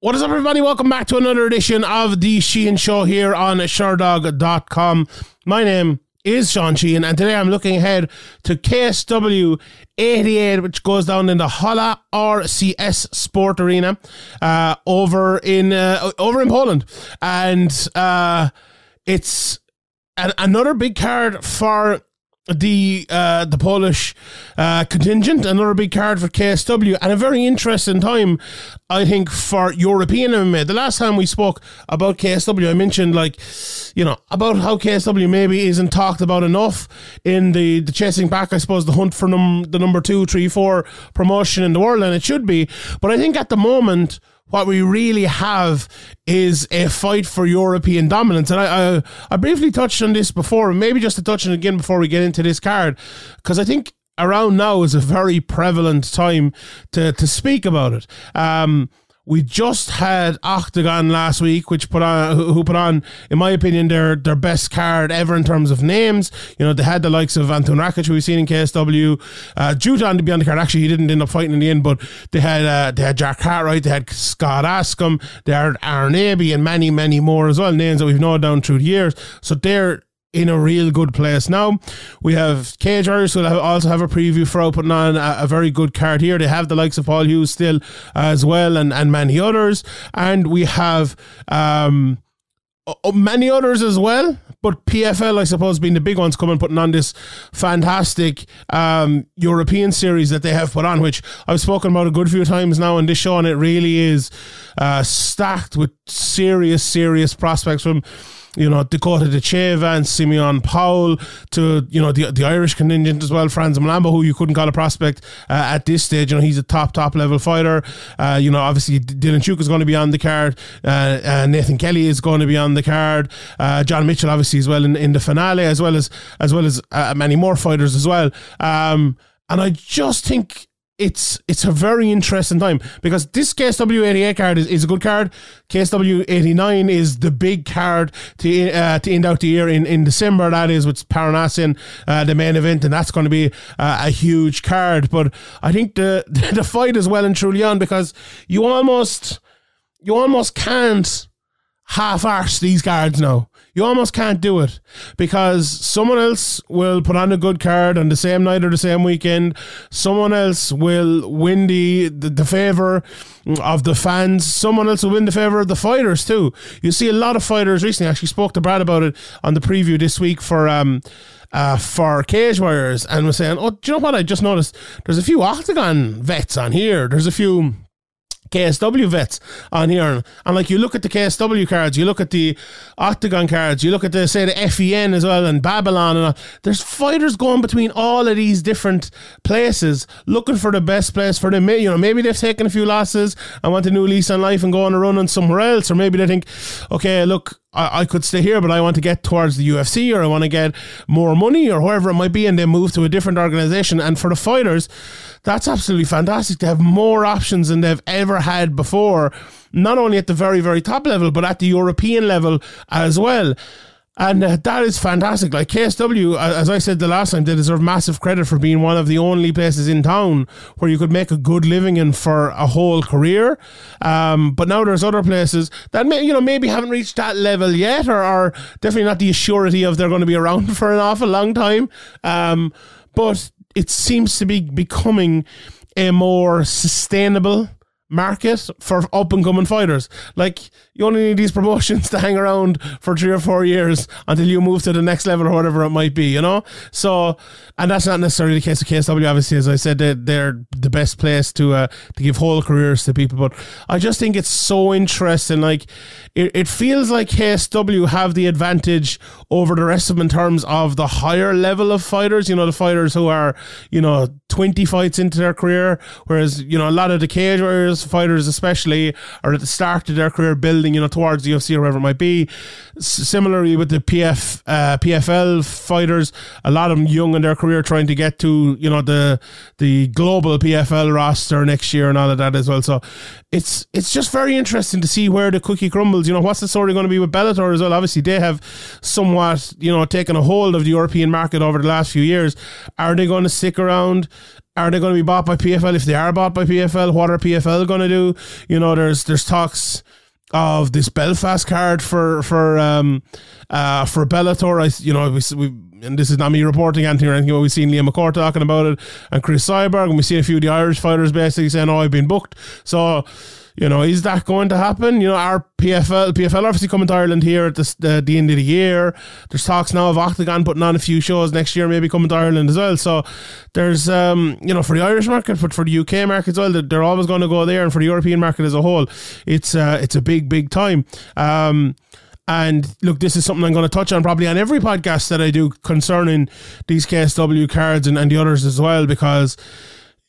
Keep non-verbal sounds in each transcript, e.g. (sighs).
What is up, everybody? Welcome back to another edition of the Sheehan Show here on Sherdog.com. My name is Sean Sheehan, and today I'm looking ahead to KSW 88, which goes down in the Hala RCS Sport Arena uh, over in uh, over in Poland, and uh, it's an, another big card for the uh, the Polish uh, contingent, another big card for KSW, and a very interesting time, I think, for European MMA. The last time we spoke about KSW, I mentioned like, you know, about how KSW maybe isn't talked about enough in the the chasing back. I suppose the hunt for num- the number two, three, four promotion in the world, and it should be. But I think at the moment what we really have is a fight for European dominance. And I, I, I briefly touched on this before, maybe just to touch on it again before we get into this card, because I think around now is a very prevalent time to, to speak about it. Um, we just had Octagon last week, which put on who put on, in my opinion, their their best card ever in terms of names. You know, they had the likes of Anton Rakic, who we've seen in KSW, uh, Juton to be on the card. Actually, he didn't end up fighting in the end, but they had uh, they had Jack Cartwright, they had Scott Askham, they had Aaron Abbey, and many many more as well. Names that we've known down through the years. So they're in a real good place now. We have Cage who will also have a preview for putting on a, a, very good card here. They have the likes of Paul Hughes still as well and, and many others. And we have um, many others as well. But PFL, I suppose, being the big ones coming, putting on this fantastic um, European series that they have put on, which I've spoken about a good few times now in this show, and it really is uh, stacked with serious, serious prospects from you know, Dakota Ditcheva and Simeon Powell to, you know, the, the Irish contingent as well, Frans Mlambo, who you couldn't call a prospect uh, at this stage. You know, he's a top, top level fighter. Uh, you know, obviously Dylan Chuka is going to be on the card. Uh, uh, Nathan Kelly is going to be on the card. Uh, John Mitchell, obviously, as well in, in the finale, as well as, as well as uh, many more fighters as well. Um, and I just think it's it's a very interesting time because this KSW 88 card is, is a good card. KSW 89 is the big card to uh, to end out the year in, in December. That is with Paranassian, uh, the main event, and that's going to be uh, a huge card. But I think (laughs) the the fight is well and truly on because you almost you almost can't half arse these cards now. You almost can't do it because someone else will put on a good card on the same night or the same weekend. Someone else will win the, the, the favour of the fans. Someone else will win the favour of the fighters too. You see a lot of fighters recently. I actually spoke to Brad about it on the preview this week for um uh, for cage warriors and was saying, oh, do you know what? I just noticed there's a few octagon vets on here. There's a few KSW vets on here. And like you look at the KSW cards, you look at the Octagon cards, you look at the say the FEN as well and Babylon and all. There's fighters going between all of these different places looking for the best place for them. You know, maybe they've taken a few losses and want a new lease on life and go on a run on somewhere else. Or maybe they think, okay, look, I, I could stay here, but I want to get towards the UFC or I want to get more money or wherever it might be, and they move to a different organization. And for the fighters, that's absolutely fantastic to have more options than they've ever had before, not only at the very, very top level, but at the European level as well. And uh, that is fantastic. Like KSW, as I said the last time, they deserve massive credit for being one of the only places in town where you could make a good living in for a whole career. Um, but now there's other places that may, you know maybe haven't reached that level yet, or are definitely not the surety of they're going to be (laughs) around for an awful long time. Um, but it seems to be becoming a more sustainable market for up and coming fighters. Like you only need these promotions to hang around for three or four years until you move to the next level or whatever it might be, you know? So, and that's not necessarily the case of KSW, obviously, as I said, they're, they're the best place to uh, to give whole careers to people. But I just think it's so interesting. Like, it, it feels like KSW have the advantage over the rest of them in terms of the higher level of fighters, you know, the fighters who are, you know, 20 fights into their career, whereas, you know, a lot of the cage warriors, fighters especially, are at the start of their career building you know, towards the UFC or whatever it might be. S- similarly with the PF uh, PFL fighters, a lot of them young in their career trying to get to you know the the global PFL roster next year and all of that as well. So it's it's just very interesting to see where the cookie crumbles. You know, what's the story going to be with Bellator as well? Obviously, they have somewhat you know taken a hold of the European market over the last few years. Are they going to stick around? are they going to be bought by PFL? If they are bought by PFL, what are PFL going to do? You know, there's there's talks of this Belfast card for for um uh for Bellator. I you know we, we and this is not me reporting anything or anything, but we've seen Liam McCourt talking about it and Cris Cyborg, and we've seen a few of the Irish fighters basically saying, "Oh, I've been booked." So you know, is that going to happen? You know, our PFL, PFL obviously coming to Ireland here at the, uh, the end of the year. There's talks now of Octagon putting on a few shows next year, maybe coming to Ireland as well. So there's, um, you know, for the Irish market, but for the UK market as well, they're always going to go there. And for the European market as a whole, it's uh, it's a big, big time. Um, and look, this is something I'm going to touch on probably on every podcast that I do concerning these KSW cards and, and the others as well, because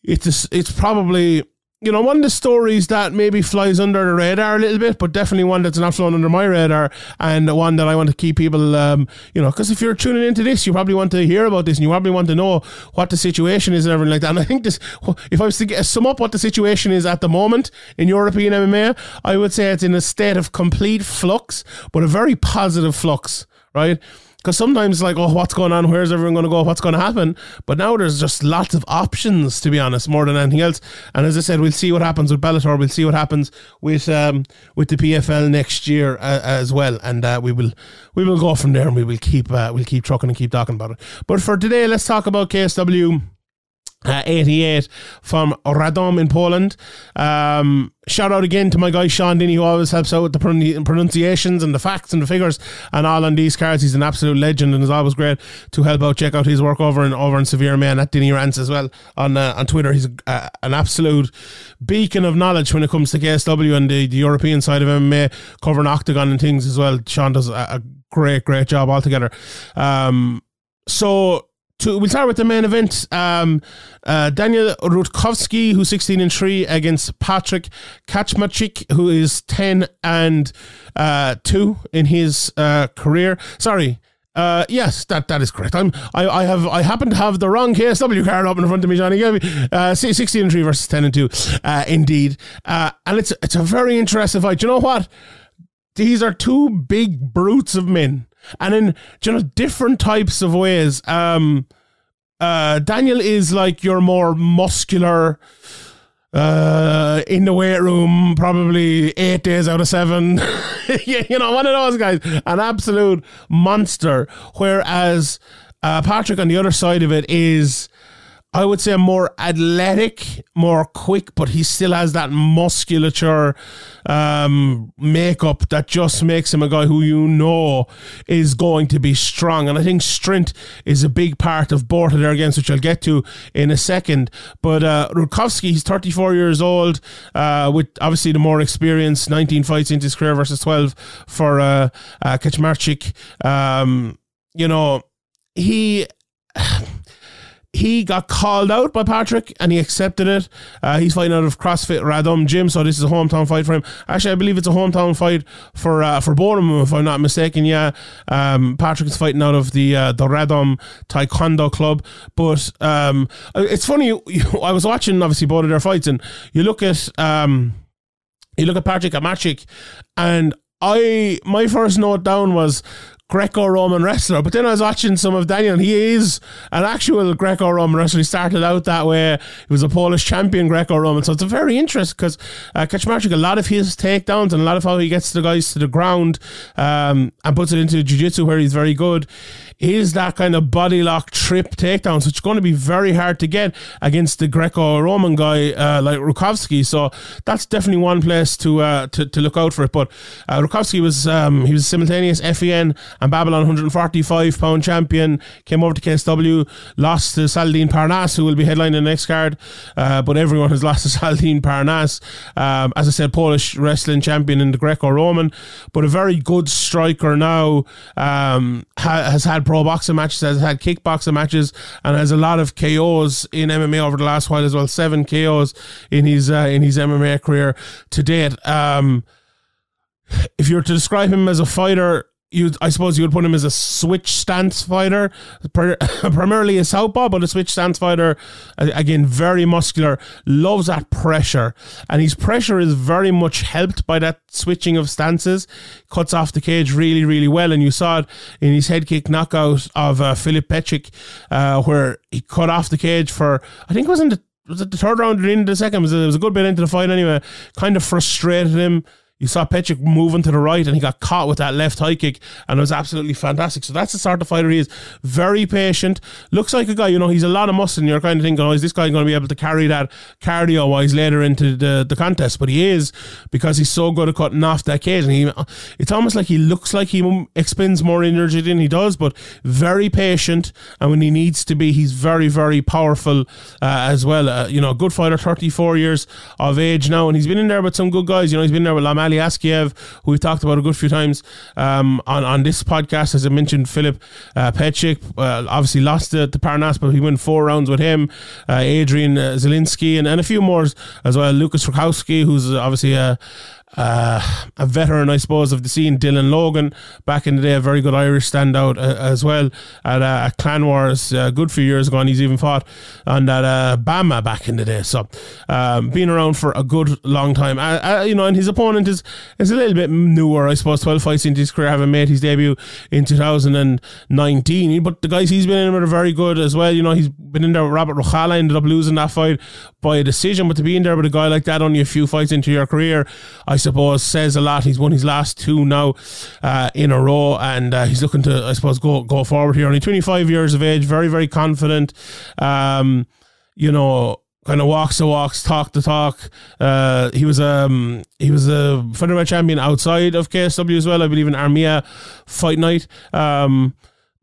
it's it's probably you know, one of the stories that maybe flies under the radar a little bit, but definitely one that's not flown under my radar, and one that I want to keep people, um, you know, because if you're tuning into this, you probably want to hear about this, and you probably want to know what the situation is and everything like that. And I think this, (laughs) if I was to get, sum up what the situation is at the moment in European MMA, I would say it's in a state of complete flux, but a very positive flux, right? Because sometimes, like, oh, what's going on? Where's everyone going to go? What's going to happen? But now there's just lots of options, to be honest, more than anything else. And as I said, we'll see what happens with Bellator. We'll see what happens with um, with the PFL next year uh, as well, and uh, we will we will go from there, and we will keep uh, we'll keep trucking and keep talking about it. But for today, let's talk about KSW. Uh, 88 from Radom in Poland. Um, shout out again to my guy Sean Denny, who always helps out with the pronunciations and the facts and the figures and all on these cards. He's an absolute legend and is always great to help out. Check out his work over and over in Severe Man at Denny Rants as well on uh, on Twitter. He's uh, an absolute beacon of knowledge when it comes to KSW and the, the European side of MMA, covering Octagon and things as well. Sean does a, a great, great job altogether. Um, so to, we'll start with the main event. Um, uh, Daniel Rutkowski, who's 16 and 3, against Patryk Kaczmarczyk, who is 10 and uh, 2 in his uh, career. Sorry. Uh, yes, that, that is correct. I'm I, I have I happen to have the wrong KSW card up in front of me, Johnny. Uh, 16 and 3 versus 10 and 2, uh, indeed. Uh, and it's it's a very interesting fight. Do you know what? These are two big brutes of men and in you know different types of ways. Um, uh, Daniel is like your more muscular, uh, in the weight room, probably eight days out of seven. (laughs) you know, one of those guys, an absolute monster. Whereas uh, Patryk on the other side of it is I would say more athletic, more quick, but he still has that musculature um, makeup that just makes him a guy who you know is going to be strong. And I think strength is a big part of both of their games, which I'll get to in a second. But uh, he's 34 years old, uh, with obviously the more experience, 19 fights into his career versus 12 for uh, uh Kaczmarczyk. Um, you know, he (sighs) he got called out by Patryk and he accepted it. Uh, he's fighting out of CrossFit Radom Gym, so this is a hometown fight for him. Actually, I believe it's a hometown fight for uh, for both if I'm not mistaken. Yeah, um, Patryk is fighting out of the uh, the Radom Taekwondo Club. But um, it's funny. I was watching obviously both of their fights, and you look at um, you look at Patryk Kaczmarczyk, and I my first note down was Greco-Roman wrestler. But then I was watching some of Daniel, and he is an actual Greco-Roman wrestler. He started out that way. He was a Polish champion Greco-Roman. So it's a very interesting because uh, Kaczmarczyk, a lot of his takedowns and a lot of how he gets the guys to the ground um, and puts it into jiu-jitsu where he's very good is that kind of body lock trip takedown. So it's going to be very hard to get against the Greco-Roman guy uh, like Rutkowski. So that's definitely one place to uh, to, to look out for it. But uh, Rutkowski was um, he was simultaneous FEN and Babylon 145 pound champion. Came over to KSW, lost to Salahdine Parnasse, who will be headlining the next card. Uh, but everyone has (laughs) lost to Salahdine Parnasse. Um, as I said, Polish wrestling champion in the Greco-Roman, but a very good striker now. Um, ha- has had pro boxing matches, has had kickboxing matches, and has a lot of KOs in MMA over the last while as well. Seven KOs in his uh, in his MMA career to date. Um, if you were to describe him as a fighter, you I suppose you would put him as a switch stance fighter, (coughs) primarily a southpaw, but a switch stance fighter. Again, very muscular, loves that pressure, and his pressure is very much helped by that switching of stances. Cuts off the cage really, really well, and you saw it in his head kick knockout of uh, Philip Petchik, uh, where he cut off the cage for I think it was in the was it the third round or of the second? It was, a, it was a good bit into the fight anyway. Kind of frustrated him. You saw Petchik moving to the right and he got caught with that left high kick and it was absolutely fantastic. So that's the sort of fighter he is. Very patient. Looks like a guy, you know, he's a lot of muscle and you're kind of thinking, oh, is this guy going to be able to carry that cardio wise later into the, the contest? But he is because he's so good at cutting off that cage. And he, it's almost like he looks like he expends more energy than he does, but very patient. And when he needs to be, he's very, very powerful uh, as well. Uh, you know, good fighter, 34 years of age now. And he's been in there with some good guys. You know, he's been there with Lamal Ali Askiev, who we've talked about a good few times um, on, on this podcast. As I mentioned, Philip uh, Petchik uh, obviously lost the, the but he went four rounds with him. Uh, Adrian uh, Zielinski and, and a few more as well. Lucas Rakowski, who's obviously a uh, a veteran, I suppose, of the scene. Dylan Logan back in the day, a very good Irish standout uh, as well at, uh, at Clan Wars uh, good few years ago, and he's even fought on that uh, BAMMA back in the day. So, um, been around for a good long time. Uh, you know, and his opponent is is a little bit newer, I suppose. Twelve fights into his career, having made his debut in 2019. But the guys he's been in with are very good as well. You know, he's been in there with Robert Ruchała, ended up losing that fight by a decision. But to be in there with a guy like that, only a few fights into your career, I suppose, says a lot. He's won his last two now uh, in a row, and uh, he's looking to, I suppose, go go forward here. Only 25 years of age, very, very confident. Um, you know, kind of walks the walks, talk the talk. Uh, he was um he was a featherweight champion outside of KSW as well, I believe in Armia Fight Night. Um,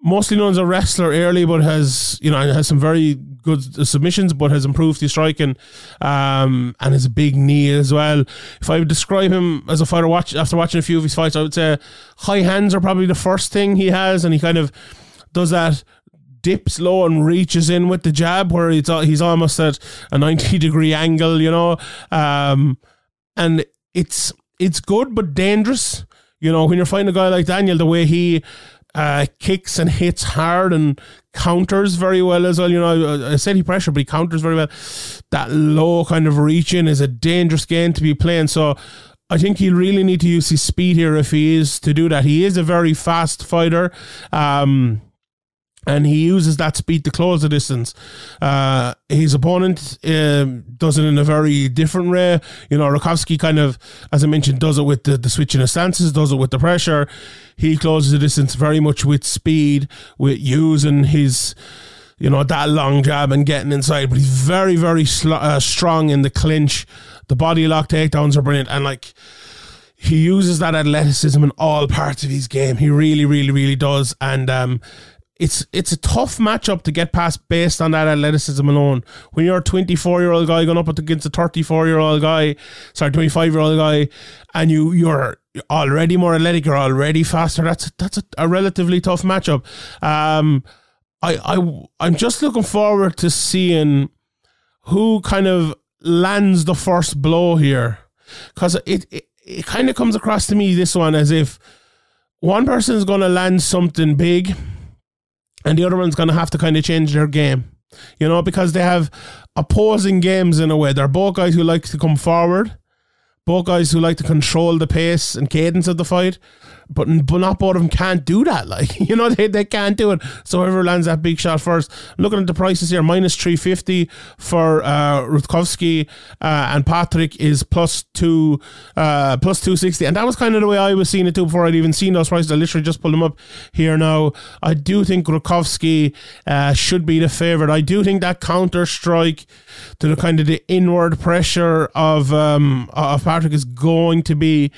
mostly known as a wrestler early, but has you know has some very good submissions, but has improved his striking um, and has a big knee as well. If I would describe him as a fighter, watch after watching a few of his fights, I would say high hands are probably the first thing he has, and he kind of does that dips low and reaches in with the jab where he's he's almost at a 90 (laughs) degree angle, you know. Um, and it's it's good but dangerous. You know, when you're fighting a guy like Daniel, the way he uh, kicks and hits hard and counters very well as well. You know, I said he pressure, but he counters very well. That low kind of reaching is a dangerous game to be playing. So I think he'll really need to use his speed here if he is to do that. He is a very fast fighter. Um, and he uses that speed to close the distance. Uh, his opponent um, does it in a very different way. You know, Rakowski kind of, as I mentioned, does it with the, the switching of stances, does it with the pressure. He closes the distance very much with speed, with using his, you know, that long jab and getting inside. But he's very, very sl- uh, strong in the clinch. The body lock takedowns are brilliant. And like, he uses that athleticism in all parts of his game. He really, really, really does. And, um, it's it's a tough matchup to get past based on that athleticism alone. When you're a 24 year old guy going up against a 34 year old guy, sorry, 25 year old guy, and you you're already more athletic, you're already faster. That's that's a, a relatively tough matchup. Um, I I I'm just looking forward to seeing who kind of lands the first blow here, because it, it it kind of comes across to me this one as if one person is going to land something big and the other one's going to have to kind of change their game. You know, because they have opposing games in a way. They're both guys who like to come forward, both guys who like to control the pace and cadence of the fight but but not both of them can't do that. Like (laughs) you know, they, they can't do it. So whoever lands that big shot first. Looking at the prices here, minus three fifty for uh, Rutkowski uh, and Patryk is plus two uh, plus two sixty, and that was kind of the way I was seeing it too before I'd even seen those prices. I literally just pulled them up here now. I do think Rutkowski uh, should be the favorite. I do think that counter strike to the kind of the inward pressure of um, of Patryk is going to be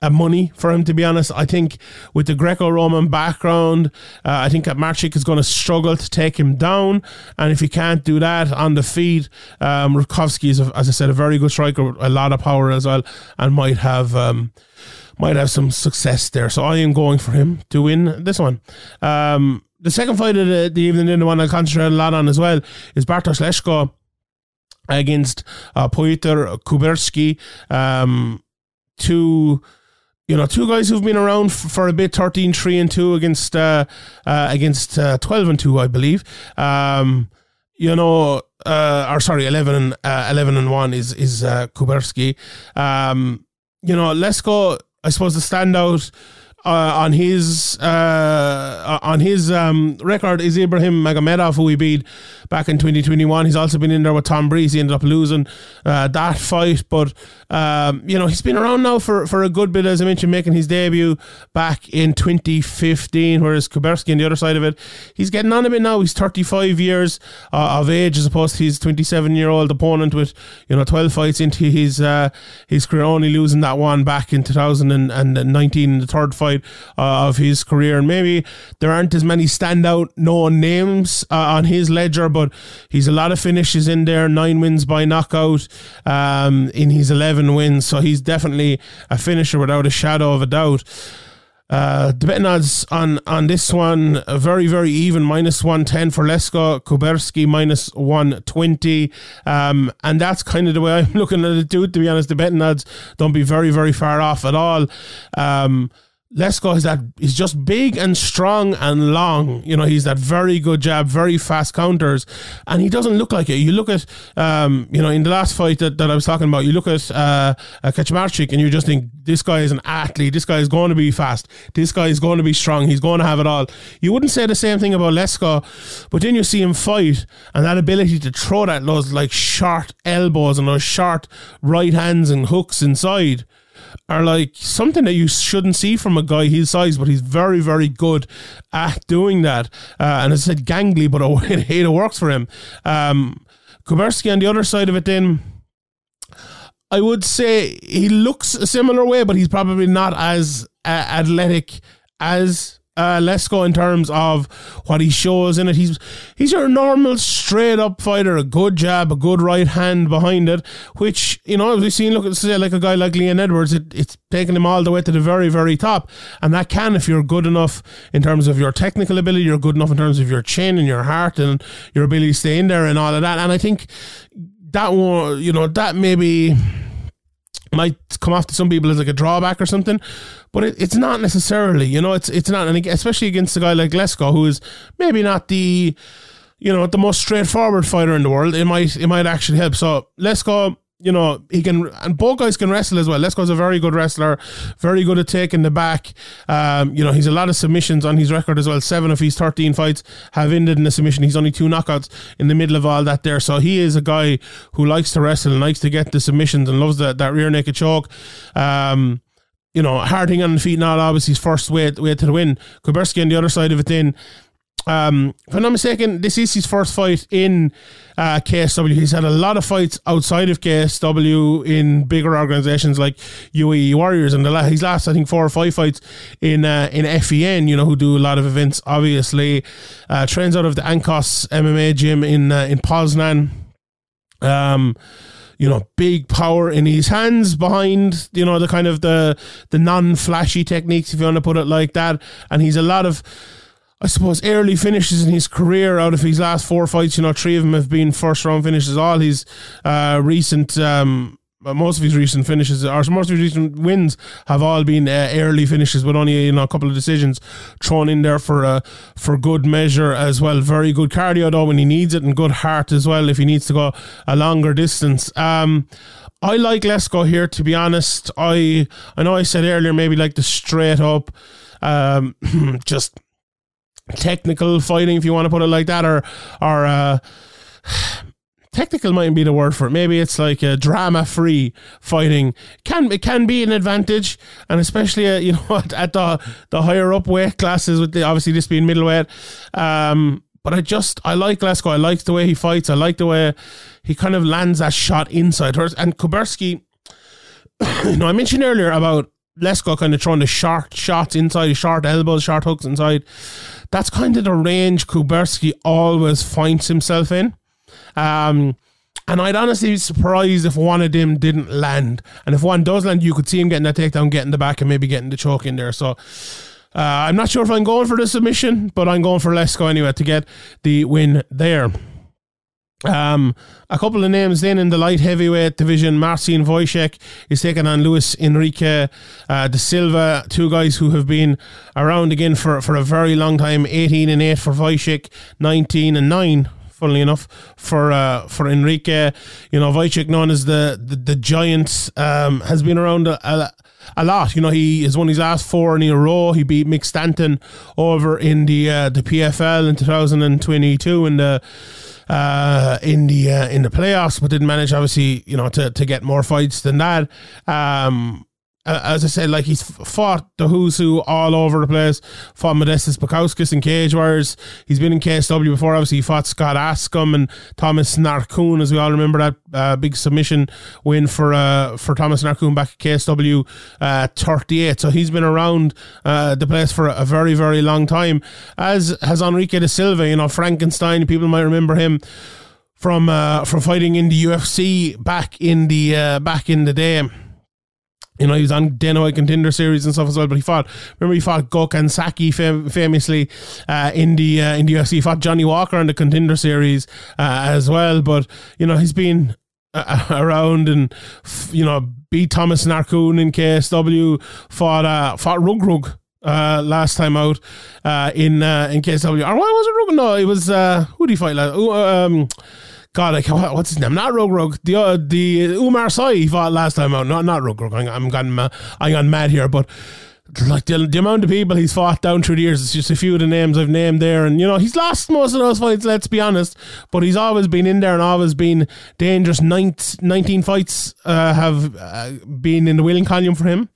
a money for him, to be honest. I think with the Greco Roman background, uh, I think that Marchik is going to struggle to take him down. And if he can't do that on the feet, um, is, as I said, a very good striker, a lot of power as well, and might have. Um, might have some success there. So I am going for him to win this one. Um, the second fight of the, the evening, and the one I concentrate a lot on as well, is Bartosz Lesko against uh, Kuberski. Um, two you know, two guys who've been around f- for a bit, 13, 3 and 2 against uh, uh, against uh, 12 and 2, I believe. Um, you know, uh, or sorry, 11 and, uh, 11 and 1 is, is uh, Kuberski. Um, you know, let's go, I suppose the standout on his uh, on his um, record is Ibrahim Magomedov, who he beat back in 2021. He's also been in there with Tom Breeze. He ended up losing uh, that fight, but um, you know he's been around now for, for a good bit, as I mentioned, making his debut back in 2015. Whereas Kuberski on the other side of it, he's getting on a bit now. He's 35 years uh, of age as opposed to his 27 year old opponent with you know 12 fights into his uh, his career, only losing that one back in 2019 in the third fight uh, of his career. And maybe there aren't as many standout known names uh, on his ledger, but he's a lot of finishes in there. Nine wins by knockout um, in his 11 wins, so he's definitely a finisher without a shadow of a doubt. Uh, the betting odds on, on this one very very even minus one ten for Lesko Kuberski minus one twenty, um, and that's kind of the way I'm (laughs) looking at it too. To be honest, the betting odds don't be very very far off at all. Um, Lesko is that he's just big and strong and long. You know, he's that very good jab, very fast counters, and he doesn't look like it. You look at, um, you know, in the last fight that, that I was talking about, you look at uh, Kaczmarczyk and you just think this guy is an athlete. This guy is going to be fast. This guy is going to be strong. He's going to have it all. You wouldn't say the same thing about Lesko, but then you see him fight and that ability to throw that those like short elbows and those short right hands and hooks inside are like something that you shouldn't see from a guy his size, but he's very, very good at doing that. Uh, and as I said, gangly, but it, it works for him. Um, Kuberski on the other side of it, then. I would say he looks a similar way, but he's probably not as uh, athletic as uh, Lesko in terms of what he shows in it. He's he's your normal straight up fighter, a good jab, a good right hand behind it, which you know we've seen. Look at say like a guy like Leon Edwards, it, it's taking him all the way to the very very top, and that can if you're good enough in terms of your technical ability, you're good enough in terms of your chin and your heart and your ability to stay in there and all of that. And I think that one, you know, that maybe might come off to some people as like a drawback or something, but it, it's not necessarily. You know, it's it's not, and especially against a guy like Lesko, who is maybe not the, you know, the most straightforward fighter in the world. It might it might actually help. So Lesko you know, he can, and both guys can wrestle as well. Lesko's a very good wrestler, very good at taking the back. Um, you know, he's a lot of submissions on his record as well. Seven of his 13 fights have ended in a submission. He's only two knockouts in the middle of all that there. So he is a guy who likes to wrestle and likes to get the submissions and loves that, that rear naked choke. Um, you know, hard thing on the feet, obviously his first way, way to the win. Kuberski on the other side of it then um, if I'm not mistaken, this is his first fight in uh, KSW. He's had a lot of fights outside of KSW in bigger organizations like UAE Warriors, and the, he's last I think four or five fights in uh, in FEN. You know, who do a lot of events. Obviously, uh, trains out of the Ankos MMA gym in uh, in Poznan. Um, you know, big power in his hands behind, you know, the kind of the the non flashy techniques, if you want to put it like that. And he's a lot of I suppose early finishes in his career out of his last four fights, you know, three of them have been first round finishes. All his uh, recent, um, most of his recent finishes, or most of his recent wins, have all been uh, early finishes, with only you know a couple of decisions thrown in there for uh, for good measure as well. Very good cardio though when he needs it, and good heart as well if he needs to go a longer distance. Um, I like Lesko here, to be honest. I I know I said earlier maybe like the straight up, um, (clears throat) just technical fighting, if you want to put it like that, or or uh, (sighs) technical might be the word for it. Maybe it's like a drama free fighting. Can it can be an advantage, and especially uh, you (laughs) know at, at, the the higher up weight classes with the obviously this being middleweight. Um, but I just I like Lesko. I like the way he fights. I like the way he kind of lands that shot inside her. And Kuberski, (coughs) you know, I mentioned earlier about Lesko kind of throwing the short shots inside, short elbows, short hooks inside. That's kind of the range Kuberski always finds himself in. Um, and I'd honestly be surprised if one of them didn't land. And if one does land, you could see him getting that takedown, getting the back, and maybe getting the choke in there. So uh, I'm not sure if I'm going for the submission, but I'm going for Lesko anyway to get the win there. Um, a couple of names then in the light heavyweight division. Marcin Wojcik is taking on Luis Henrique uh, de Silva, two guys who have been around again for, for a very long time. 18 and 8 for Wojcik, 19 and 9 funnily enough, for uh, for Henrique. You know, Wojcik, known as the the, the giant, um, has been around a, a, a, lot. You know, he is won his last four in a row. He beat Mick Stanton over in the uh, the PFL in 2022 in the uh, in the uh, in the playoffs, but didn't manage obviously you know to, to get more fights than that. Um, as I said, like he's fought the who's who all over the place. Fought Modestas Bukauskas in Cage Warriors. He's been in KSW before. Obviously, he fought Scott Askham and Thomas Narkun, as we all remember that uh, big submission win for uh, for Thomas Narkun back at KSW uh, 38. So he's been around uh, the place for a very, very long time. As has Henrique de Silva, you know, Frankenstein. People might remember him from uh, from fighting in the UFC back in the uh, back in the day. You know, he was on Dana Contender Series and stuff as well. But he fought. Remember, he fought Gokhan Saki fam- famously uh, in the uh, in the UFC. He fought Johnny Walker on the Contender Series uh, as well. But you know, he's been uh, (laughs) around and you know beat Thomas Narkun in KSW. Fought uh, fought Rug Rug uh, last time out uh, in uh, in KSW. Or why was it Rug? No, it was uh, who did he fight last? Um, God, like (laughs) what's his name? Not Rug Rug. The uh, the Umar Sai he fought last time out. Not not Rug Rug. I'm I'm gone I'm gone mad here, but like the, the amount of people he's fought down through the years, it's just a few of the names I've named there. And, you know, he's lost most of those fights, let's be honest. But he's always been in there and always been dangerous. 19 fights uh, have uh, been in the wheeling column for him.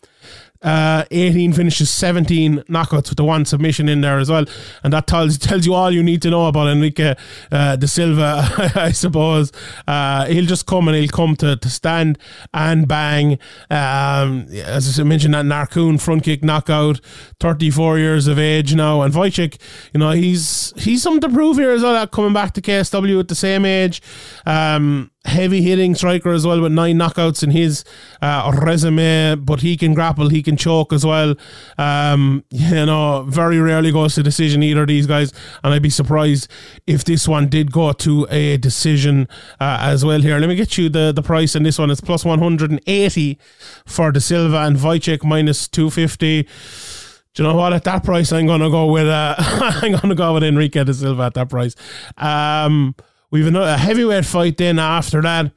Uh, 18 finishes, 17 knockouts with the one submission in there as well. And that tells tells you all you need to know about Henrique uh, De Silva, (laughs) I suppose. Uh, he'll just come and he'll come to, to stand and bang. Um, as I mentioned, that Narkun front kick knockout, 34 years of age now. And Wojcik, you know, he's he's something to prove here as well, That coming back to KSW at the same age. Um, heavy hitting striker as well with nine knockouts in his uh, resume, but he can grapple, he can choke as well. Um, (laughs) you know, very rarely goes to decision either of these guys, and I'd be surprised if this one did go to a decision uh, as well. Here, let me get you the the price on this one. It's plus one hundred and eighty for De Silva and Wojcik minus two fifty. Do you know what? At that price, I'm gonna go with uh, (laughs) I'm gonna go with Henrique De Silva at that price. Um, We've a heavyweight fight then after that.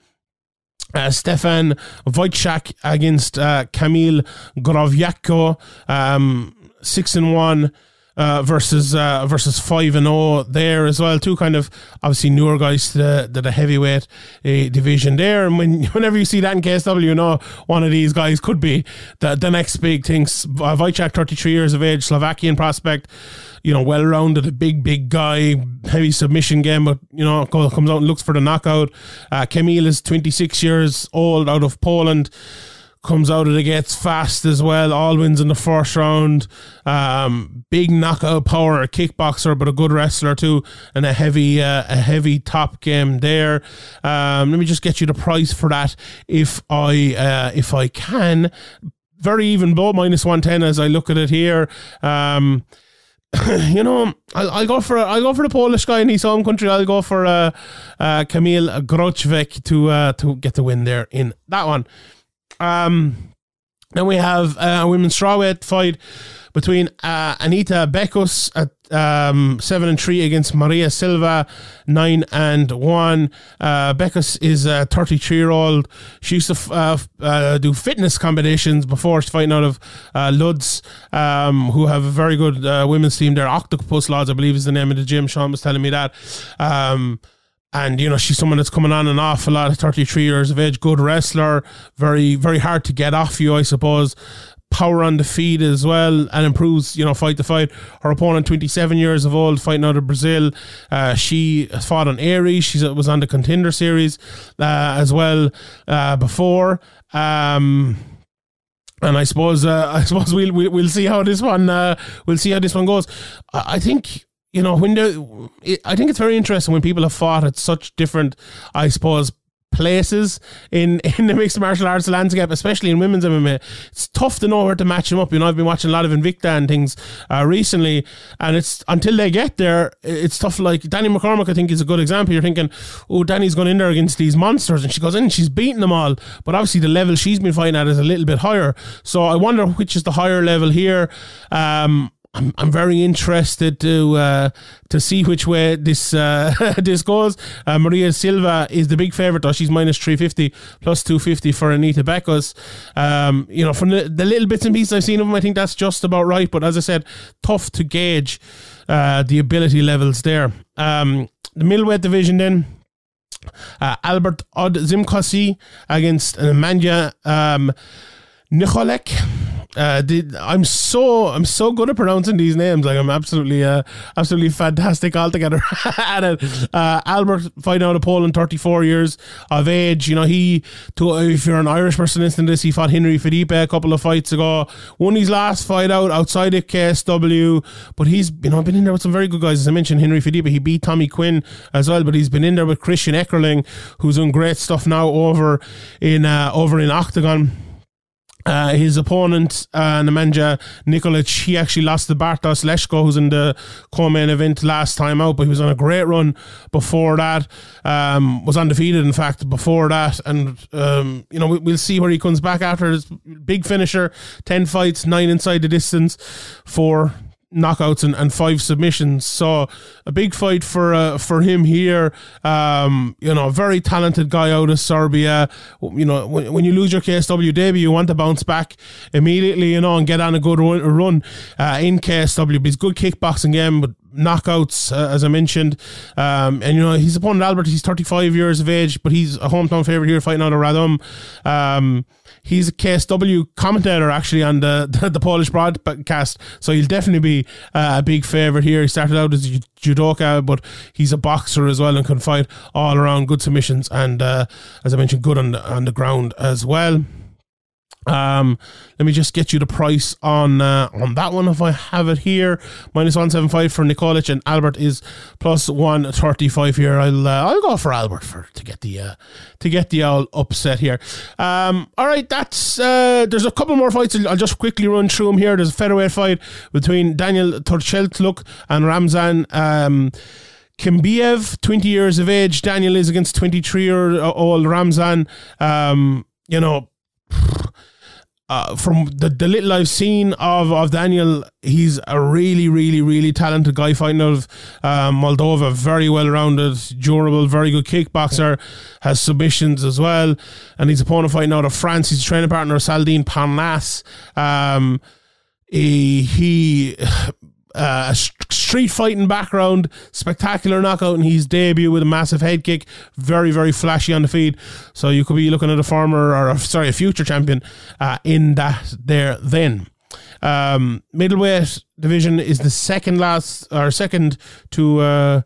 Uh, Stefan Vojcak against uh, Kamil Głowiecki, um, six and one uh, versus uh, versus five and zero oh there as well. Two kind of obviously newer guys to the, to the heavyweight uh, division there. And when (laughs) whenever you see that in KSW, you know one of these guys could be the the next big things. Uh, Vojcak, thirty three years of age, Slovakian prospect. You know, well rounded, a big, big guy, heavy submission game, but you know, comes out and looks for the knockout. Uh, Kamil is 26 years old, out of Poland comes out of the gates fast as well. All wins in the first round. Um, big knockout power, a kickboxer, but a good wrestler too, and a heavy uh, a heavy top game there. Um, let me just get you the price for that if I uh, if I can. Very even bow minus one ten as I look at it here. Um, (coughs) you know, I'll, I'll, go for I'll go for the Polish guy in his home country. I'll go for uh, uh, Kamil to uh, to get the win there in that one. Um, then we have a women's strawweight fight between uh, Anita Bekus at um, seven and three against Maria Silva, nine and one. Uh, Bekus is a 33 year old. She used to f- uh, uh, do fitness competitions before fighting out of uh, Lodz, um, who have a very good uh, women's team there. Octopus Lodz, I believe, is the name of the gym. Sean was telling me that. Um, and you know she's someone that's coming on and off a lot of 33 years of age good wrestler very very hard to get off you i suppose. Power on the feet as well and improves you know fight to fight. Her opponent 27 years of old fighting out of brazil. Uh, she fought on Ares she was on the contender series uh, as well uh, before. Um, and I suppose uh, (laughs) I suppose we'll, we'll we'll see how this one uh, we'll see how this one goes. I think you know, when I think it's very interesting when people have fought at such different, I suppose, places in (laughs) in the mixed martial arts landscape, especially in women's MMA. It's tough to know where to match them up. You know, I've been watching a lot of Invicta and things uh, recently, and it's until they get there, it's tough. Like Danni McCormack, I think is a good example. You're thinking, oh, Danni's going in there against these monsters, and she goes in, and she's beating them all, but obviously the level she's been fighting at is a little bit higher. So I wonder which is the higher level here. Um, I'm, I'm very interested to uh, to see which way this uh, (laughs) this goes. Uh, Maria Silva is the big favourite, though. She's minus 350, plus 250 for Anita Bekus. Um, you know, from the, the little bits and pieces I've seen of them, I think that's just about right. But as I said, tough to gauge uh, the ability levels there. Um, the middleweight division then. Uh, Albert Odzimkowski against Nemanja um, uh, I'm so I'm so good at pronouncing these names. Like I'm absolutely uh, absolutely fantastic altogether (laughs) at it. Uh, Albert fighting out of Poland, 34 years of age. You know he, to, if you're an Irish person listening to this, he fought Henry Fadipe a couple of fights ago. Won his last fight out outside of KSW, but he's you know been in there with some very good guys. As I mentioned, Henry Fadipe, he beat Tommy Quinn as well, but he's been in there with Christian Eckerlin, who's doing great stuff now over in uh, over in Octagon. Uh, his opponent, uh, Nemanja Nikolic, he actually lost to Bartosz Lesko, who's in the co-main event last time out, but he was on a great run before that. Um, was undefeated, in fact, before that. And, um, you know, we, will see where he comes back after his big finisher. 10 fights, 9 inside the distance, 4 knockouts and, and five submissions. So a big fight for uh, for him here. Um, you know, very talented guy out of Serbia. You know, when, when you lose your KSW debut, you want to bounce back immediately. You know, and get on a good run, uh, in KSW. But he's good kickboxing game, but knockouts, uh, as I mentioned. Um, and, you know, his opponent, Albert, he's 35 years of age, but he's a hometown favourite here fighting out of Radom. Um, he's a KSW commentator, actually, on the, (laughs) the, the Polish broadcast. So he'll definitely be uh, a big favourite here. He started out as a judoka, but he's a boxer as well and can fight all around good submissions. And, uh, as I mentioned, good on the, on the ground as well. Um, let me just get you the price on uh, on that one if I have it here. Minus one seven five for Nikolic and Albert is plus one thirty five here. I'll uh, I'll go for Albert for to get the uh, to get the all upset here. Um, all right, that's uh, there's a couple more fights. I'll just quickly run through them here. There's a featherweight fight between Daniel Turcheltluk and Ramzan. Um, Jembiev, 20 years of age. Daniel is against 23 year old Ramzan. Um, you know, uh, from the, the little I've seen of, of Daniel, he's a really, really, really talented guy fighting out of um, Moldova. Very well rounded, durable, very good kickboxer, has submissions as well. And his opponent fighting out of France, his training partner, Salahdine Parnasse. Um, he, he uh, a street fighting background, spectacular knockout in his debut with a massive head kick, very very flashy on the feed. So you could be looking at a former or a, sorry a future champion uh, in that there then. Um, middleweight division is the second last or second to uh,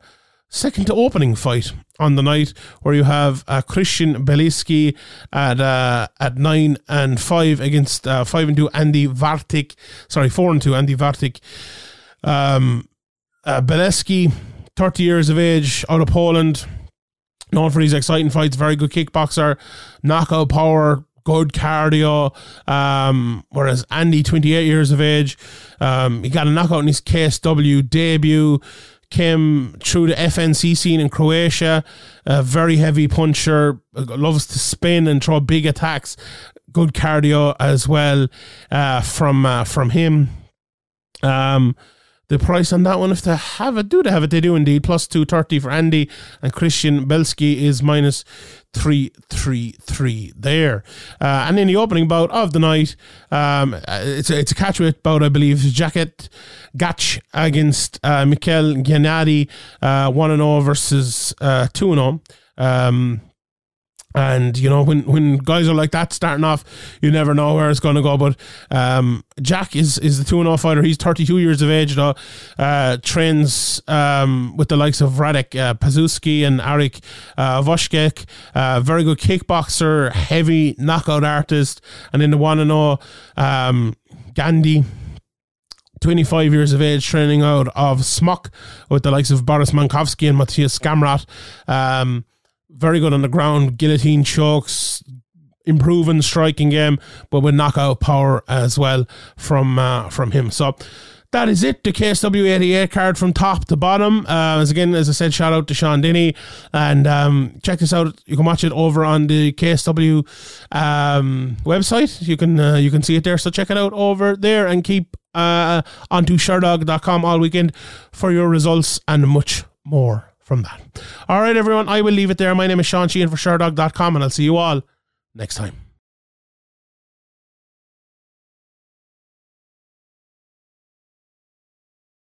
second to opening fight on the night where you have uh, Krystian Bielski at uh, at nine and five against uh, five and two Andi Vartik. Sorry, four and two Andi Vartik. Um, uh, Bielski, 30 years of age, out of Poland, known for his exciting fights, very good kickboxer, knockout power, good cardio. Um, whereas Andi, 28 years of age, um, he got a knockout in his KSW debut. Came through the FNC scene in Croatia, a very heavy puncher, loves to spin and throw big attacks. Good cardio as well uh, from uh, from him. Um, the price on that one, if they have it, do they have it? They do indeed. Plus 230 for Andi and Krystian Bielski is minus 333 there. Uh, and in the opening bout of the night, um, it's, a, it's a catchweight bout, I believe. Jacek Gac against uh, Mikel Gniady, uh, 1 0 versus uh, 2 0. Um, and you know when when guys are like that starting off, you never know where it's going to go. But um, Jack is is the two and zero fighter. He's thirty two years of age though. Uh, trains um, with the likes of Radek uh, Pazuski and Arik uh. Uh, very good kickboxer, heavy knockout artist, and in the one and zero, um, Gandhi. 25 years of age, training out of Smok with the likes of Boris Mańkowski and Matthias Skamrat. Um, very good on the ground, guillotine chokes, improving striking game, but with knockout power as well from uh, from him. So that is it. The KSW 88 card from top to bottom. Uh, as again, as I said, shout out to Sean Denny. And um, check this out. You can watch it over on the KSW um, website. You can uh, you can see it there. So check it out over there and keep uh, onto sherdog.com all weekend for your results and much more from that. All right, everyone. I will leave it there. My name is Sean Sheehan for sherdog.com and I'll see you all next time.